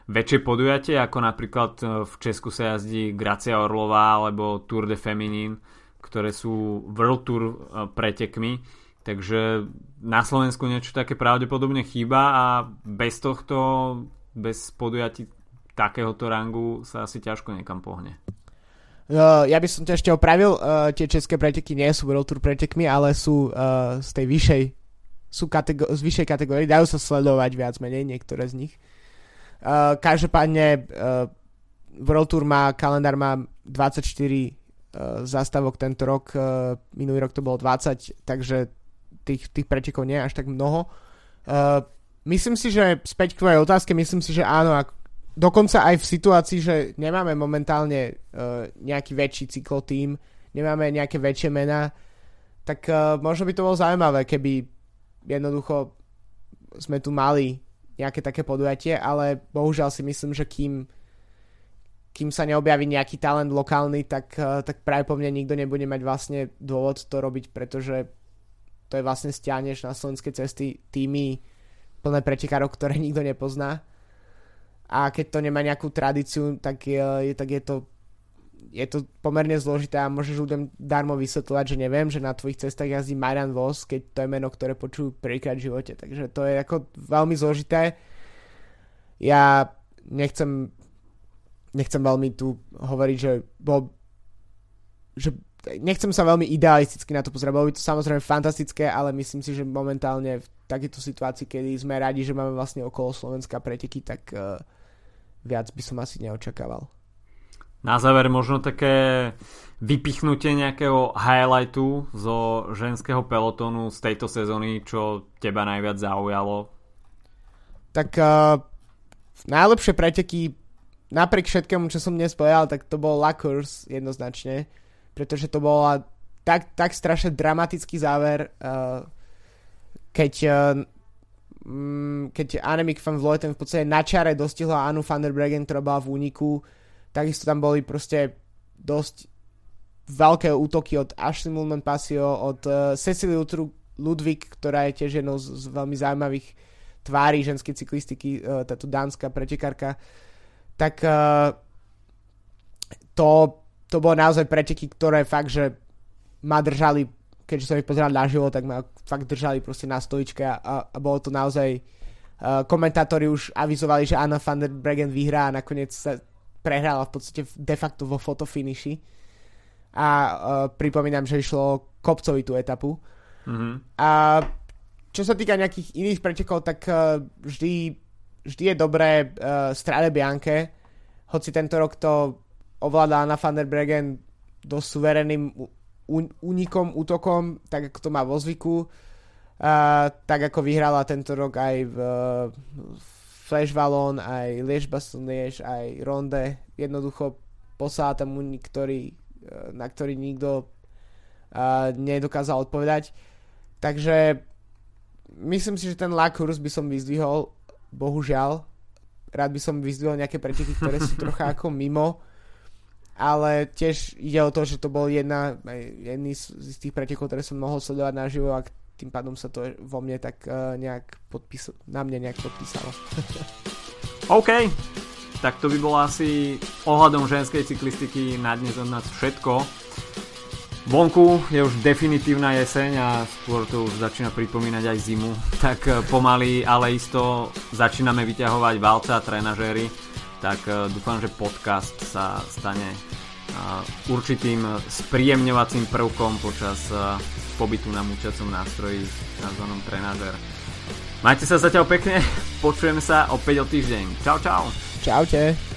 väčšie podujatie, ako napríklad v Česku sa jazdí Gracia Orlová alebo Tour de Feminin, ktoré sú World Tour pretekmi. Takže na Slovensku niečo také pravdepodobne chýba a bez tohto bez podujatí takéhoto rangu sa asi ťažko niekam pohne. Uh, ja by som ťa ešte opravil, uh, tie české preteky nie sú World Tour pretekmi, ale sú uh, z tej vyššej sú kategó- z vyššej kategórie, dajú sa sledovať viac menej niektoré z nich. Uh, každopádne uh, World Tour má, kalendár má 24 uh, zastavok tento rok, uh, minulý rok to bolo 20, takže tých, tých pretekov nie je až tak mnoho. Uh, myslím si, že späť k tvojej otázke, myslím si, že áno, ak, dokonca aj v situácii, že nemáme momentálne uh, nejaký väčší cyklotým, nemáme nejaké väčšie mená, tak uh, možno by to bolo zaujímavé, keby jednoducho sme tu mali nejaké také podujatie, ale bohužiaľ si myslím, že kým, kým sa neobjaví nejaký talent lokálny, tak, tak práve po mne nikto nebude mať vlastne dôvod to robiť, pretože to je vlastne stiahneš na slovenské cesty týmy plné pretekárov, ktoré <laughs> nikto nepozná. A keď to nemá nejakú tradíciu, tak je, tak je to je to pomerne zložité a môžeš ľuďom darmo vysvetľovať, že neviem, že na tvojich cestách jazdí Marian Vos, keď to je meno, ktoré počujú prvýkrát v živote. Takže to je ako veľmi zložité. Ja nechcem nechcem veľmi tu hovoriť, že bol že nechcem sa veľmi idealisticky na to pozrieť, bolo by to samozrejme fantastické, ale myslím si, že momentálne v takejto situácii, kedy sme radi, že máme vlastne okolo Slovenska preteky, tak uh, viac by som asi neočakával. Na záver možno také vypichnutie nejakého highlightu zo ženského pelotonu z tejto sezóny, čo teba najviac zaujalo? Tak uh, najlepšie preteky napriek všetkému, čo som dnes povedal, tak to bol Lakers jednoznačne pretože to bola tak, tak strašne dramatický záver, uh, keď, uh, keď Annemiek van Vleuten v podstate na čare dostihla Anu van der Bregen, ktorá bola v úniku, takisto tam boli proste dosť veľké útoky od Ashley Mulman Pasio, od uh, Cecily Ludwig, ktorá je tiež jednou z, z veľmi zaujímavých tvári ženskej cyklistiky, táto dánska pretekárka, tak to to bolo naozaj preteky, ktoré fakt, že ma držali, keďže som ich pozeral naživo, tak ma fakt držali proste na stoličke a, a, a bolo to naozaj uh, komentátori už avizovali, že Anna van der Bregen vyhrá a nakoniec sa prehrala v podstate de facto vo fotofiniši a uh, pripomínam, že išlo kopcovitú etapu mm-hmm. a čo sa týka nejakých iných pretekov, tak uh, vždy, vždy je dobré uh, Strade Bianche, hoci tento rok to ovláda Anna van der Bregen dosť suverénnym únikom, útokom, tak ako to má vo zvyku. Uh, tak ako vyhrala tento rok aj v uh, Flash Valon, aj Liež Baston Liež, aj Ronde. Jednoducho poslala tam únik, ktorý, uh, na ktorý nikto uh, nedokázal odpovedať. Takže myslím si, že ten Lakurs by som vyzdvihol, bohužiaľ, rád by som vyzdvihol nejaké preteky, ktoré sú <laughs> trocha ako mimo, ale tiež ide o to, že to bol jedna, jedný z tých pretekov, ktoré som mohol sledovať naživo a tým pádom sa to vo mne tak uh, nejak podpis- na mne nejak podpísalo. <laughs> OK, tak to by bolo asi ohľadom ženskej cyklistiky na dnes od nás všetko. Vonku je už definitívna jeseň a skôr to už začína pripomínať aj zimu, tak eh, pomaly, ale isto začíname vyťahovať valce a trenažéry, tak eh, dúfam, že podcast sa stane eh, určitým spríjemňovacím prvkom počas pobytu na mučacom nástroji nazvanom trenažer. Majte sa zatiaľ pekne, <laughs> počujeme sa opäť o týždeň. Čau, čau. Čaute.